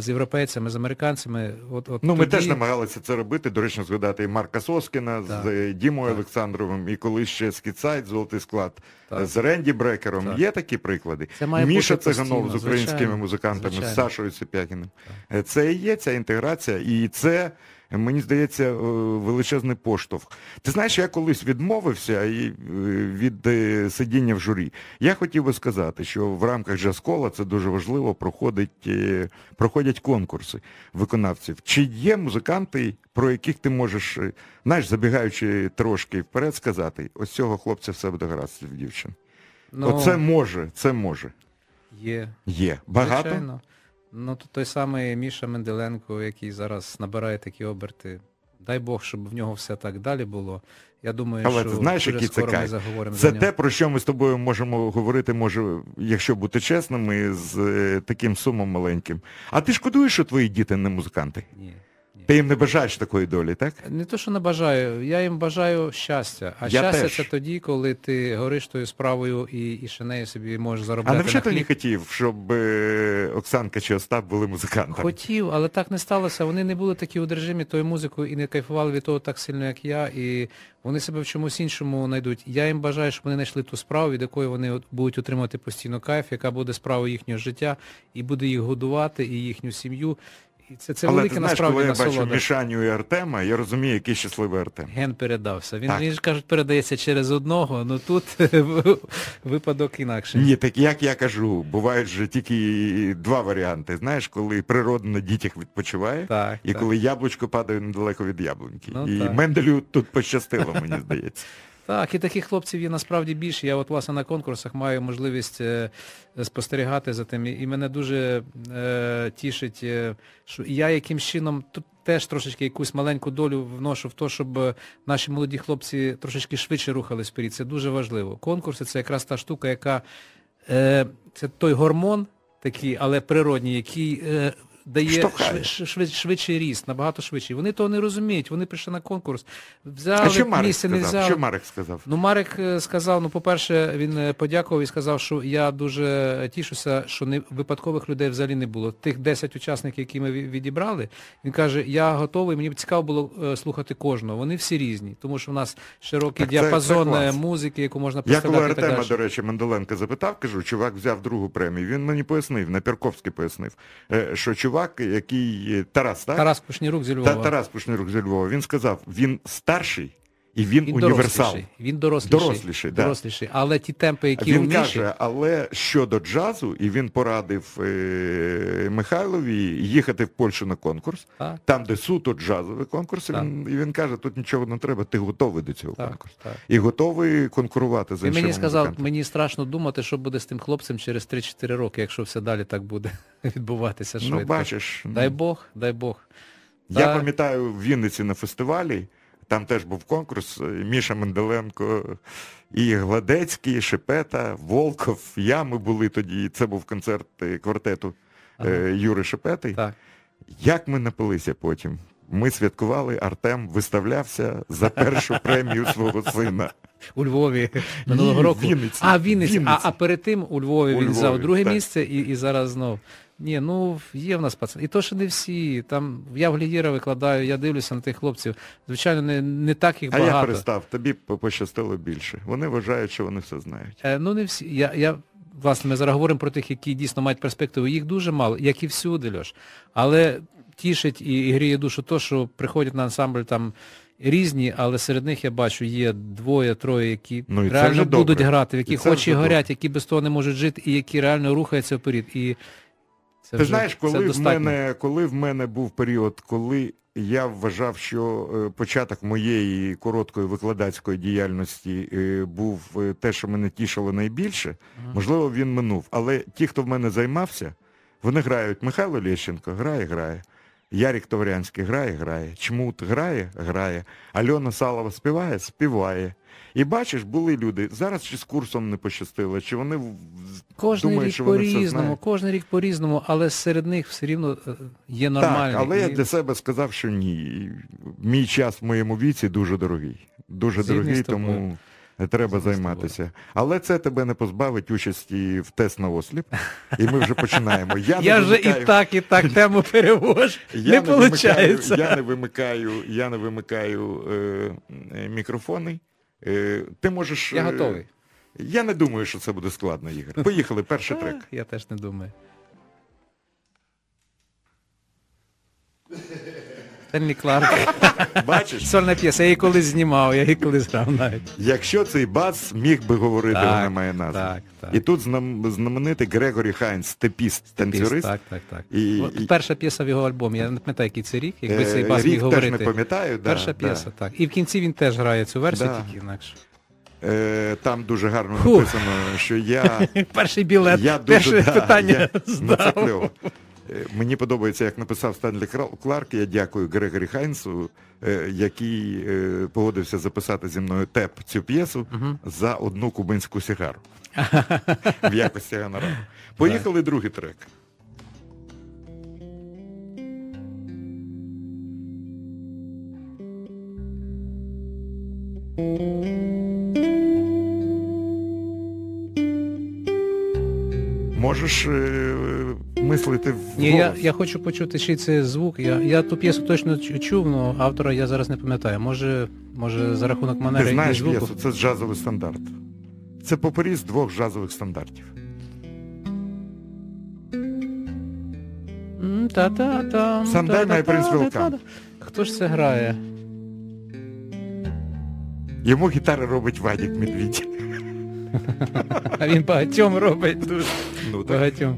з європейцями, з американцями, от, от Ну, ми теж намагалися це робити. Доречно згадати і Марка Соскіна Так. з Дімою Так. Олександровим, і коли ще Скіцайт, золотий склад Так. з Ренді Брекером. Так. Є такі приклади. Це має Міша Циганов з українськими звичайно, музикантами, звичайно. з Сашою Сипягіним. Е, Це і є ця інтеграція, і це. Мені здається, е, величезний поштовх. Ти знаєш, я колись відмовився е, від е, сидіння в журі. Я хотів би сказати, що в рамках джаз-кола це дуже важливо, проходить, проходять конкурси виконавців. Чи є музиканти, про яких ти можеш, знаєш, забігаючи трошки вперед, сказати, ось цього хлопця все буде гаразд дівчин. Ну, Оце може, це може. є. Є. Багато? Звичайно. Ну, то той самий Міша Менделенко, який зараз набирає такі оберти. Дай Бог, щоб в нього все так далі було. Я думаю, Але що ти знаєш, дуже який це ми заговоримо Це за нього. те, про що ми з тобою можемо говорити, може, якщо бути чесними, з е, таким сумом маленьким. А ти шкодуєш, що твої діти не музиканти? Ні. Ти їм не бажаєш такої долі, так? Не то, що не бажаю, я їм бажаю щастя. А Я щастя теж. це тоді, коли ти гориш тою справою і, і ще нею собі можеш заробляти. А невже ти не хотів, щоб е, Оксанка чи Остап були музикантами? Хотів, але так не сталося. Вони не були такі одержимі тою музикою і не кайфували від того так сильно, як я. І вони себе в чомусь іншому знайдуть. Я їм бажаю, щоб вони знайшли ту справу, від якої вони будуть отримувати постійно кайф, яка буде справою їхнього життя, і буде їх годувати, і їхню сім'ю. І це, це Але велика ти знаєш, насправді коли я бачу. Мішаню і Артема, я розумію, який щасливий Артем. Ген передався. Він, Так. він ж кажуть, передається через одного, ну тут (laughs) випадок інакший. Ні, так як я кажу, бувають же тільки два варіанти. Знаєш, коли природа на дітях відпочиває, Так, і так. коли яблучко падає недалеко від яблуньки. Ну, і так. Менделю тут пощастило, мені здається. (laughs) Так, і таких хлопців є насправді більше. Я от власне на конкурсах маю можливість е, спостерігати за тим. І мене дуже е, тішить, е, що я якимсь чином тут теж трошечки якусь маленьку долю вношу в те, щоб е, наші молоді хлопці трошечки швидше рухались вперед. Це дуже важливо. Конкурси це якраз та штука, яка е, це той гормон такий, але природній, який. Е, Дає швид- швид- швидший ріст, набагато швидший. Вони того не розуміють. Вони прийшли на конкурс, взяли А що Марek місце, не взяли. Що Марek сказав? Ну, Марик е, сказав, ну, по-перше, він е, подякував і сказав, що я дуже тішуся, що не випадкових людей взагалі не було. Тих 10 учасників, які ми відібрали, він каже, я готовий, мені б цікаво було е, слухати кожного. Вони всі різні, тому що в нас широкий Так діапазон це е, клас. музики, яку можна Я коли представляти Артема, до речі, Менделенка запитав, кажу, чувак взяв другу премію. Він мені пояснив, Наперковський пояснив, е, що чувак, який е, Тарас, так? Тарас Кушнірук зі Львова. Та, Тарас Пушнирук зі Львова. Він сказав, він старший і він, Він універсал. доросліший. Він доросліший. Доросліший, да. доросліший. Але ті темпи, які Він у каже, але щодо джазу, і він порадив е, Михайлові їхати в Польщу на конкурс, Так. там, де суто джазовий конкурс, Так. він, і він каже, тут нічого не треба, ти готовий до цього Так, конкурсу. так. І готовий конкурувати з Він мені сказав, музикантами. мені страшно думати, що буде з тим хлопцем через 3-4 роки, якщо все далі так буде (laughs) відбуватися швидко. Ну, бачиш, Дай Бог, дай Бог. Я Та- пам'ятаю в Вінниці на фестивалі, там теж був конкурс, е, Міша Менделенко, і Гладецький, і Шепета, Волков, я ми були тоді, це був концерт е, квартету е, Юри Шепети. Так. Як ми напилися потім? Ми святкували, Артем виставлявся за першу премію свого сина. У Львові минулого року. Вінниці. А, Вінниці. А, Вінниці. а перед тим у Львові У він взяв друге так. місце і, і зараз знов. Ні, ну є в нас пацани. І то, що не всі. Там я в Глієра викладаю, я дивлюся на тих хлопців. Звичайно, не, не так їх А я багато. перестав, тобі пощастило більше. Вони вважають, що вони все знають. Е, ну не всі. Я, я, власне, ми зараз говоримо про тих, які дійсно мають перспективу. Їх дуже мало, як і всюди, Льош. Але тішить і, і гріє душу то, що приходять на ансамбль там різні, але серед них я бачу, є двоє-троє, які Ну, реально вже добре. будуть грати, в І яких очі горять, які без того не можуть жити, і які реально рухаються вперед. І це Ти вже- знаєш, коли в, мене, коли в мене був період, коли я вважав, що е, початок моєї короткої викладацької діяльності е, був е, те, що мене тішило найбільше, можливо, він минув. Але ті, хто в мене займався, вони грають. Михайло Лещенко грає, грає. Ярік Товрянський грає, грає. Чмут грає, грає. Альона Салова співає, співає. І бачиш, були люди. Зараз чи з курсом не пощастило, чи вони Кожний думають, рік що вони по-різному, знають. кожен рік по-різному, але серед них все рівно е, є нормальні. Так, але я для себе сказав, що ні. Мій час в моєму віці дуже дорогий. Дуже Згідний дорогий, тому треба займатися. Але це тебе не позбавить участі в тест на осліп. І ми вже починаємо. Я, Я вже і так, і так тему перевожу. я не вимикаю, я не вимикаю, я не вимикаю е, е, мікрофони. Е, ти можеш. Я е, готовий. Я не думаю, що це буде складно, Ігор. Поїхали, перший трек. Я теж не думаю. Стенлі Кларк. Бачиш, Сольна п'єса, я її колись знімав, я її колись грав навіть. якщо цей бас міг би говорити, Так, вона має назву. так, так. І тут знам- знаменитий Грегорі Хайнс, степіст, танцюрист. Так, так, так. І- От і- Перша п'єса в його альбомі, я не пам'ятаю, який це рік, якби Е, цей бас Рік міг теж не пам'ятаю. да, Перша да. п'єса, так. І в кінці він теж грає цю версію, Да. тільки інакше. Е, Там дуже гарно Фух. написано, що я, (laughs) Перший білет, я дуже перше да, питання я, ну, це здав. кльово. Е, Мені подобається, як написав Стенлі Кларк. Я дякую Грегорі Хайнсу, е, який е, погодився записати зі мною теп цю п'єсу за одну кубинську сигару (laughs) в якості гонорару. Поїхали другий трек. Можеш мислити в Ні, я, я хочу почути ще цей звук. Я, я ту п'єсу точно чув, але автора я зараз не пам'ятаю. Може, може за рахунок манери Ти знаєш звуку. п'єсу, це джазовий стандарт. Це попоріз двох джазових стандартів. Prince will та-та-та-та-та. Хто ж це грає? Йому гітари робить Вадік Медвідь. (laughs) А він багатьом робить дуже. Ну, так. Багатьом.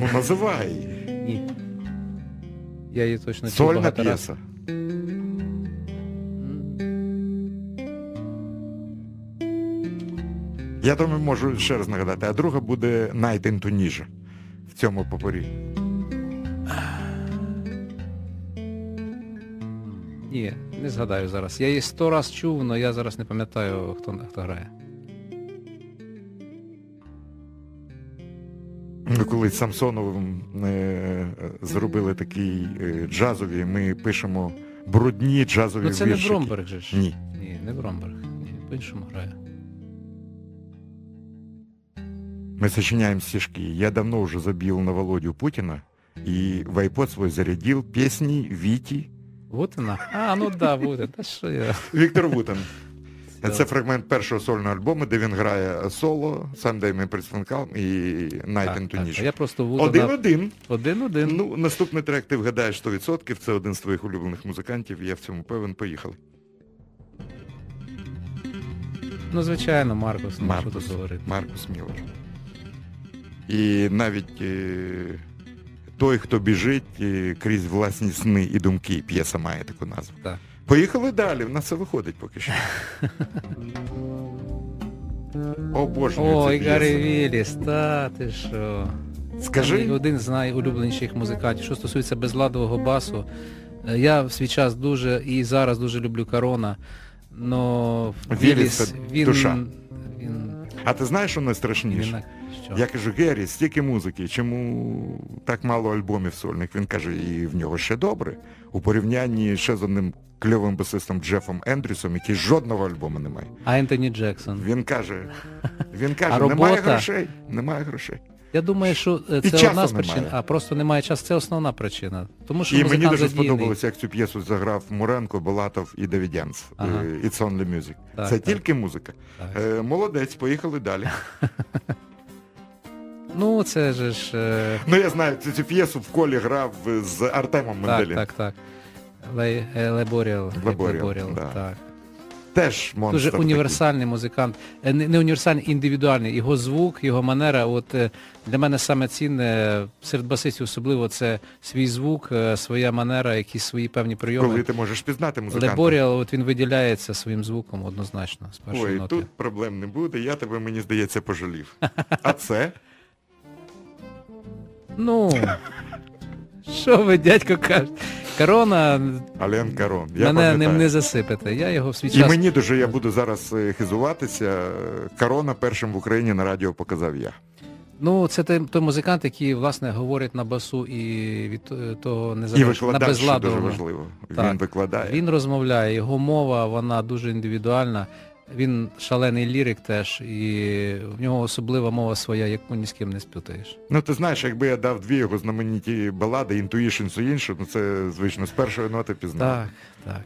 Ну називай. Ні. Я її точно чув Сольна багато раз. п'єса. Я думаю, можу ще раз нагадати, а друга буде Tunisia в цьому попорі. Ні, не згадаю зараз. Я її сто раз чув, але я зараз не пам'ятаю, хто, хто грає. Ми коли з Самсоновим е, зробили такі е, джазові, ми пишемо брудні джазові Ну це не віршики. Бромберг же ж. Ні. Ні, не Бромберг. Ні, по-іншому грає. Мы сочиняем стишки. Я давно уже забил на Володю Путина и в iPod свой зарядил песни Вити. Вутина? А, ну да, Вутин. Що я? Віктор Вутин. Це фрагмент першого сольного альбому, де він грає соло, Sunday My Prince і Night Так, in. Я просто Один-один. Один-один. Ну, наступний трек ти вгадаєш 100%, це один з твоїх улюблених музикантів, я в цьому певен. Поїхали. Ну, звичайно, Маркус, ну, що Маркус, тут говорити. Маркус Міллер. І навіть е, той, хто біжить е, крізь власні сни і думки, п'єса має таку назву. Так. Поїхали далі, в нас це виходить поки що. О Боже, Ой, Гаррі Вілліс, та ти що. Скажи. Один з найулюбленіших музикантів. Що стосується безладового басу, е, я в свій час дуже і зараз дуже люблю Корона, но Вілліс Вілліс, це він, душа. він, А ти знаєш, що він, найстрашніше? Що? Я кажу, Геррі, стільки музики, чому так мало альбомів сольних? Він каже, і в нього ще добре. У порівнянні ще з одним кльовим басистом Джефом Ендрюсом, який жодного альбому не має. А Ентоні Джексон. Він каже, він каже, А немає грошей, немає грошей. Я думаю, що це одна з немає. причин, а просто немає часу. Це основна причина. Тому що І мені дуже задіяний. сподобалося, як цю п'єсу заграв Муренко, Балатов і Давідянц. Ага. Е, It's only music. Так, Це так. тільки музика. Так. Е, Молодець, поїхали далі. (laughs) Ну, це же ж. е, Ну я знаю, цю, п'єсу в колі грав з Артемом Так, так, так. Е, Леборіал. Леборіал, так. Теж монстр. Дуже такий. універсальний музикант. Е, Не, не універсальний, індивідуальний. Його звук, його манера. От для мене саме цінне серед басистів особливо це свій звук, своя манера, якісь свої певні прийоми. Коли ти можеш пізнати музиканта. Леборіал, от він виділяється своїм звуком однозначно з першої Ой, ноти. тут проблем не буде, я тебе, мені здається, пожалів. А це? Ну, що ви, дядько, кажете? Корона Ален Карон. Я мене ним не засипете. Я його в свій І мені дуже, я буду зараз е, хизуватися. Корона першим в Україні на радіо показав я. Ну, це той, той музикант, який, власне, говорить на басу і від е, того не І на що безладу. дуже важливо. Так. Він викладає. Він розмовляє, його мова, вона дуже індивідуальна. Він шалений лірик теж, і в нього особлива мова своя, яку ні з ким не спютаєш. Ну ти знаєш, якби я дав дві його знамениті балади, Intuition все інше, ну це звично з першої ноти пізнав. Так, так.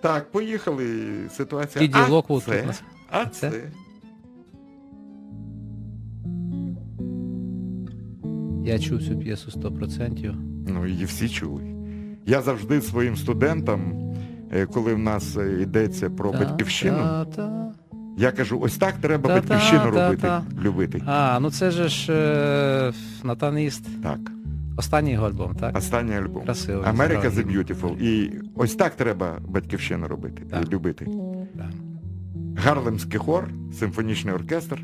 Так, поїхали. Ситуація. Локвуд це, у нас. а це? це. Я чув цю п'єсу 100%. Ну, її всі чули. Я завжди своїм студентам, коли в нас е, йдеться про батьківщину, я кажу, ось так треба батьківщину робити, любити. А, ну це же ж е, Натаніст. Так, Останній його альбом, так? останній альбом. Красиво. America the. Beautiful. І ось так треба батьківщину робити, Так. і любити. Да. Гарлемський хор, симфонічний оркестр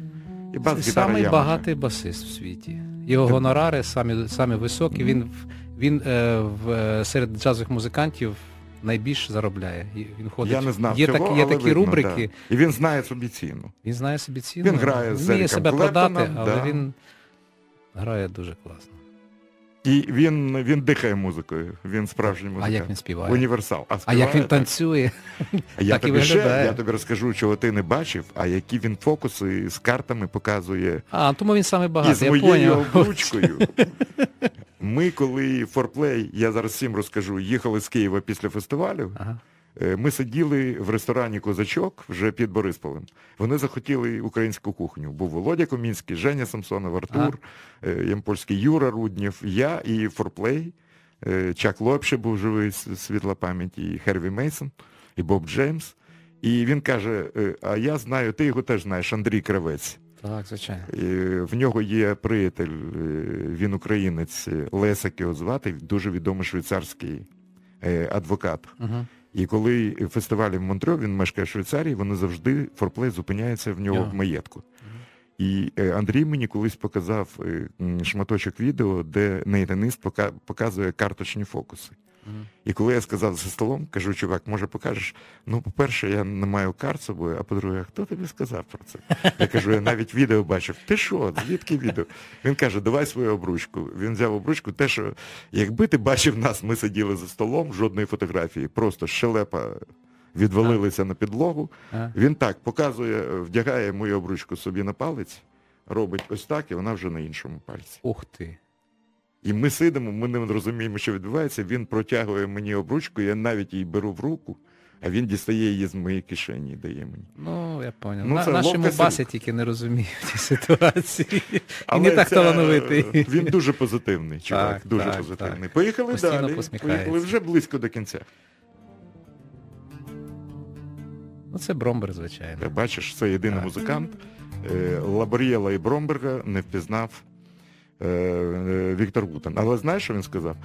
і бас-гітара самий Ямаха. багатий басист в світі. Його гонорари самі, самі високі. Він, він е, в, е, серед джазових музикантів найбільше заробляє. І Він ходить. Я не знав є цього, такі, є але такі видно, рубрики. да. І він знає собі ціну. Він знає собі ціну. Він грає з вміє себе продати, але да. він грає дуже класно. І він, він дихає музикою, він справжній музикант. А як він співає? Універсал. А, А як він так. танцює? Я (laughs) так і тобі ще, я тобі розкажу, чого ти не бачив, а які він фокуси з картами показує А, тому він саме і з багатий. Моєю поняв. (laughs) Ми, коли форплей, я зараз всім розкажу, їхали з Києва після фестивалю. Ага. Е, Ми сиділи в ресторані Козачок вже під Борисполем. Вони захотіли українську кухню. Був Володя Комінський, Женя Самсонов, Артур, е, Ямпольський Юра Руднєв, я і Форплей. Е, Чак Лоб ще був живий, світла пам'яті, і Херві Мейсон, і Боб Джеймс. І він каже: а я знаю, ти його теж знаєш, Андрій Кравець. Так, звичайно. І В нього є приятель, е, він українець, е, Лесак його звати, дуже відомий швейцарський е, адвокат. Угу. І коли фестивалі в Монтрьо, він мешкає в Швейцарії, вони завжди форплей зупиняється в нього Ага. в маєтку. І Андрій мені колись показав шматочок відео, де нейтанист показує карточні фокуси. Мгм. І коли я сказав за столом, кажу, чувак, може покажеш? Ну, по-перше, я не маю карт собою, а по-друге, а хто тобі сказав про це? Я кажу, я навіть відео бачив. Ти що? Звідки відео? Він каже, давай свою обручку. Він взяв обручку, те, що якби ти бачив нас, ми сиділи за столом, жодної фотографії, просто щелепа відвалилися на підлогу. А? Він так показує, вдягає мою обручку собі на палець, робить ось так, і вона вже на іншому пальці. Ух ти. І ми сидимо, ми не розуміємо, що відбувається. Він протягує мені обручку, я навіть її беру в руку, а він дістає її з моєї кишені і дає мені. Ну, я поняв. Ну, На, це нашому басі тільки не розуміють ці ситуації. І не так талановитий. Він дуже позитивний, чувак, Так, дуже так, позитивний. так. Поїхали Постійно далі. Поїхали вже близько до кінця. Ну, це Бромберг, звичайно. Ти бачиш, це єдиний Так. музикант. Е, Лаборієла і Бромберга не впізнав Віктор Вутен. Але знаєш, що він сказав?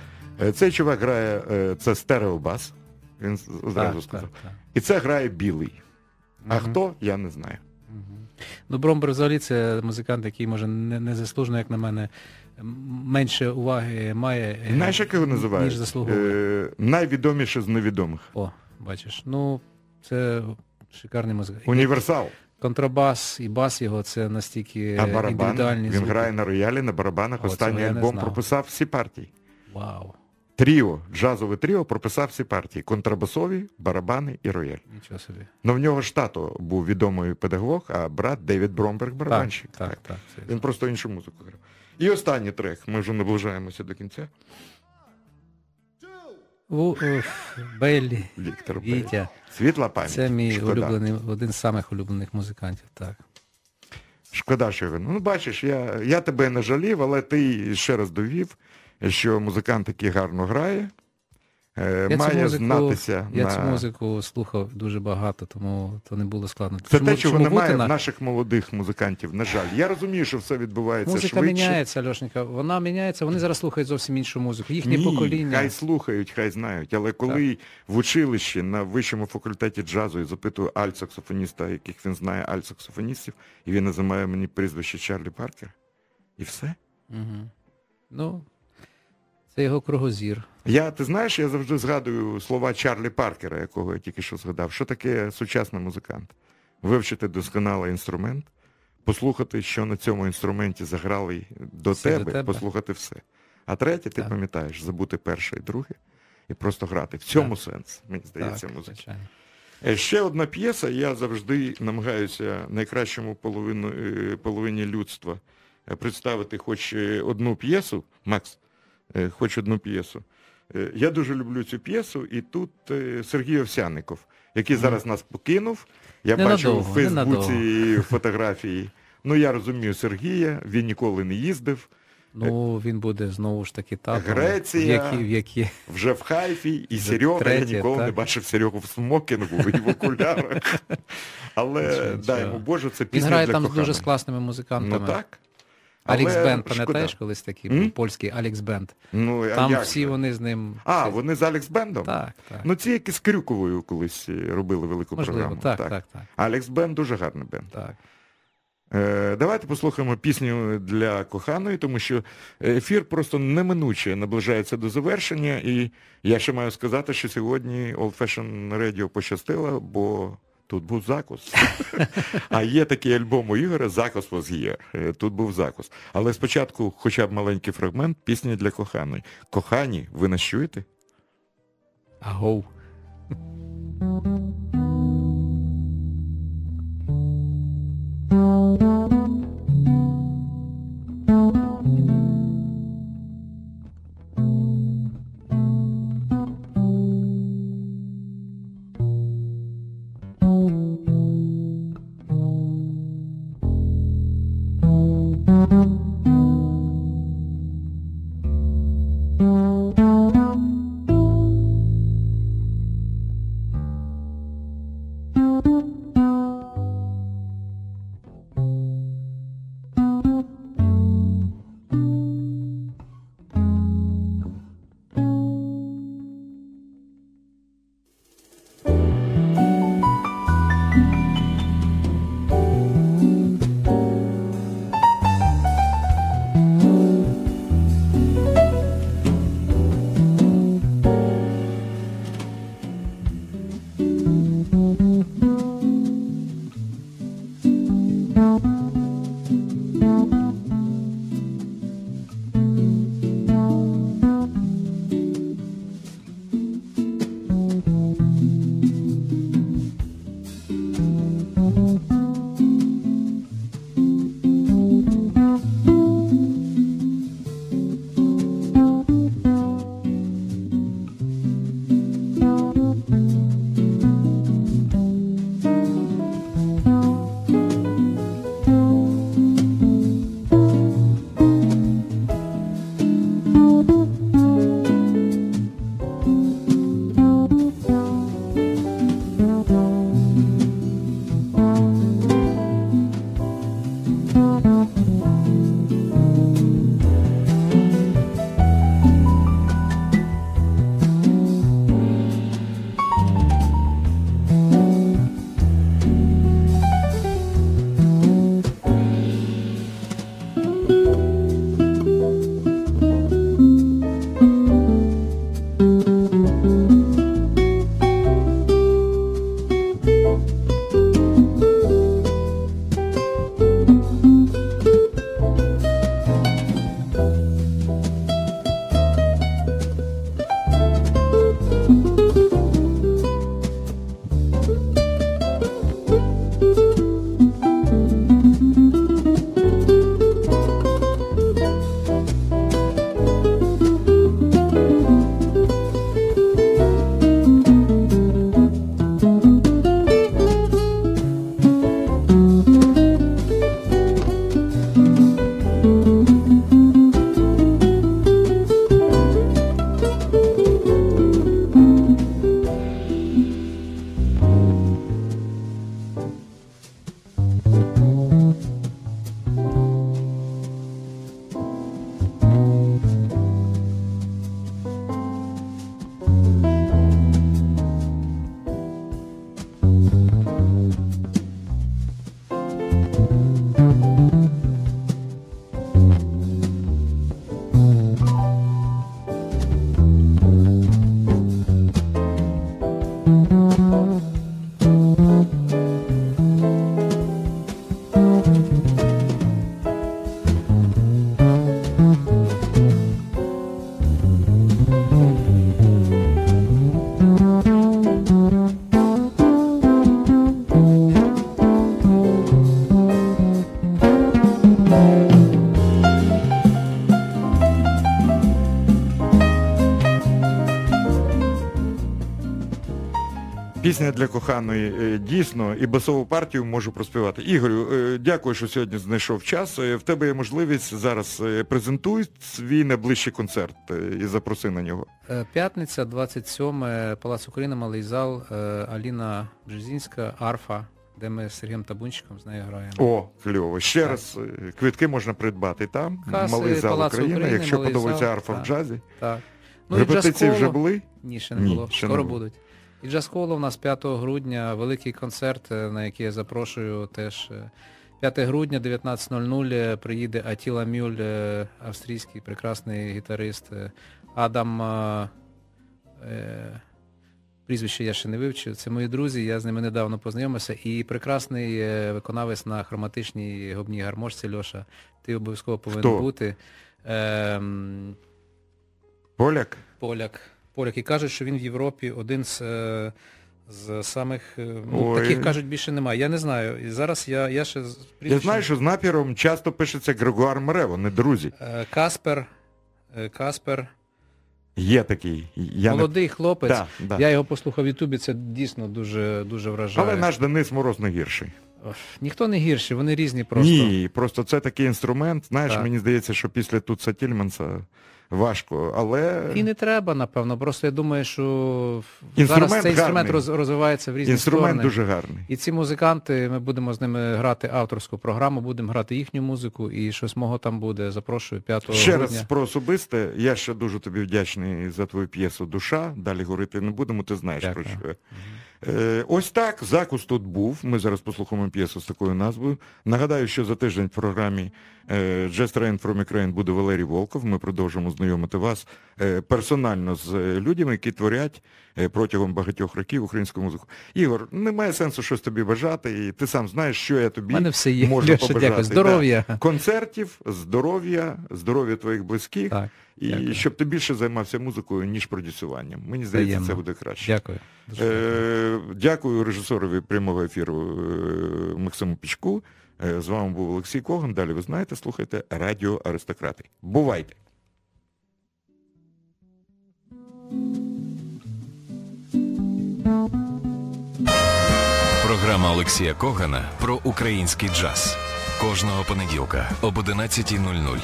Е, Цей чувак грає, е, це стереобас. Він з- одразу Так, сказав. так, так. І це грає білий. А Мгм. хто, я не знаю. Ну, Бромберг взагалі це музикант, який може не, незаслужено, як на мене, менше уваги має, е, Знаєш, як його називають? ніж заслуговує. Е, найвідоміше з невідомих. О, бачиш. Ну, це шикарний музикант. Універсал. Контрабас і бас його це настільки А барабан. індивідуальні Він грає на роялі, на барабанах. О, Останній альбом прописав всі партії. Вау, Тріо, джазове тріо прописав всі партії. Контрабасові, барабани і рояль. нічого собі. Ну в нього ж тато був відомий педагог, а брат Девід Бромберг барабанщик. Так, так, так. це- Він просто іншу музику грав. І останній трек. Ми вже наближаємося до кінця. Беллі, Віктор Вітя. Беллі. Світла пам'ять. Це мій Шкода. улюблений, один з самих улюблених музикантів, так. Шкода, що він. Ну, бачиш, я я тебе не жалів, але ти ще раз довів, що музикант, який гарно грає, я має музику, знатися. Я на... цю музику слухав дуже багато, тому то не було складно. Це чому, те, чого немає Гутина? в наших молодих музикантів, на жаль. Я розумію, що все відбувається Музика швидше. міняється, Льошенька. Вона міняється, вони зараз слухають зовсім іншу музику. Їхнє Ні, покоління. хай слухають, хай знають. Але коли в училищі на вищому факультеті джазу я запитую альт-саксофоніста, яких він знає альт-саксофоністів, і він називає мені прізвище Чарлі Паркер. І все. Угу. Ну, це його кругозір. Я, ти знаєш, я завжди згадую слова Чарлі Паркера, якого я тільки що згадав. Що таке сучасний музикант? Вивчити досконалий інструмент, послухати, що на цьому інструменті заграли до Все тебе, тебе. послухати все. А третє, ти Так. пам'ятаєш, забути перше і друге і просто грати. В цьому Так. сенс, мені здається, звичайно. Е, Ще одна п'єса, я завжди намагаюся найкращому половину, е, половині людства е, представити хоч одну п'єсу. Макс, хоч одну п'єсу. Е, Я дуже люблю цю п'єсу, і тут е, Сергій Овсяников, який зараз нас покинув. Я бачу Ненадовго, в Фейсбуці фотографії. Ну, я розумію Сергія, він ніколи не їздив, Ну, він буде знову ж таки там. Греція. В які, в які... вже в хайфі, і Вже Серега, третє, я ніколи не бачив Серегу в смокінгу і в окулярах. (laughs) Але дай йому Боже, це Він грає для там з дуже з класними музикантами. Ну так. Алекс Але Бенд, шкода. пам'ятаєш колись такий М? польський Алекс Бенд. Ну, а Там як всі же? вони з ним. А, всі- вони з Алекс Бендом? Так, так. Ну, ці які з Крюковою колись е, робили велику Можливо, програму. так, так, так, Алекс Бенд дуже гарний бенд. так. Е, давайте послухаємо пісню для коханої, тому що ефір просто неминуче наближається до завершення. І я ще маю сказати, що сьогодні Old Fashion Radio пощастило, бо тут був закус. (laughs) А є такий альбом у Ігоря Закус was here. Е, Тут був закус. Але спочатку хоча б маленький фрагмент пісні для коханої. Кохані, ви нас чуєте? Агоу. Пісня для коханої е, дійсно і басову партію можу проспівати. Ігорю, е, дякую, що сьогодні знайшов час. Е, В тебе є можливість зараз презентуй свій найближчий концерт і запроси на нього. П'ятниця, 27, Палац України, малий зал, Аліна Бжезінська, Арфа, де ми з Сергієм Табунчиком з нею граємо. О, кльово. Ще Так. раз квитки можна придбати там. Каси Малий зал України. України, Якщо подобається арфа в джазі. Так. Ну, Репетиції вже були? Ні, ще не Ні, було. ще не Скоро було. будуть. І джаз-коло у нас 5 грудня, великий концерт, е, на який я запрошую теж. е, 5 грудня, 19.00 е, приїде Атіла Мюль, е, австрійський прекрасний гітарист. е, Адам, е, е, прізвище я ще не вивчив, це мої друзі, я з ними недавно познайомився. І прекрасний е, виконавець на хроматичній губній гармошці Льоша. Ти обов'язково повинен Хто? бути. Ем, Поляк? Поляк. Поляк. І кажуть, що він в Європі один з, е, з самих. е, Ну, Ой. таких кажуть більше немає. Я не знаю. І зараз я, я ще з Я знаю, що з напіром часто пишеться Грегуар Море, вони друзі. Е, Каспер. Каспер. Є такий. Я не... Молодий хлопець. Да, да. Я його послухав в Ютубі, це дійсно дуже, дуже вражає. Але наш Денис Мороз не гірший. Ніхто не гірший, вони різні просто. Ні, просто це такий інструмент. Знаєш, Так. мені здається, що після Туца Тільманса важко, але І не треба, напевно. Просто я думаю, що Інструмент зараз цей інструмент гарний. розвивається в різні інструмент сторони. дуже гарний. І ці музиканти, ми будемо з ними грати авторську програму, будемо грати їхню музику, і щось мого там буде. Запрошую 5 Ще грудня. раз про особисте. Я ще дуже тобі вдячний за твою п'єсу Душа. Далі говорити не будемо, ти знаєш Дякую. про що. Е, ось так, закус тут був. Ми зараз послухаємо п'єсу з такою назвою. Нагадаю, що за тиждень в програмі е, Jazz Train from Ukraine буде Валерій Волков. Ми продовжимо знайомити вас е, персонально з е, людьми, які творять протягом багатьох років українську музику. Ігор, немає сенсу щось тобі бажати, і ти сам знаєш, що я тобі мене все є. можу Льоша, побажати. дякую. Здоров'я. Да. Концертів, здоров'я, здоров'я твоїх близьких. Так, І дякую. щоб ти більше займався музикою, ніж продюсуванням. Мені здається, Взаємно. це буде краще. дякую. Дуже. Е, дякую режисерові прямого ефіру Максиму Пічку. Е, з вами був Олексій Коган. Далі ви знаєте, слухайте Радіо Аристократи. Бувайте! Програма Олексія Когана про український джаз. Кожного понеділка об 11.00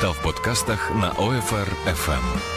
та в подкастах на OFR FM.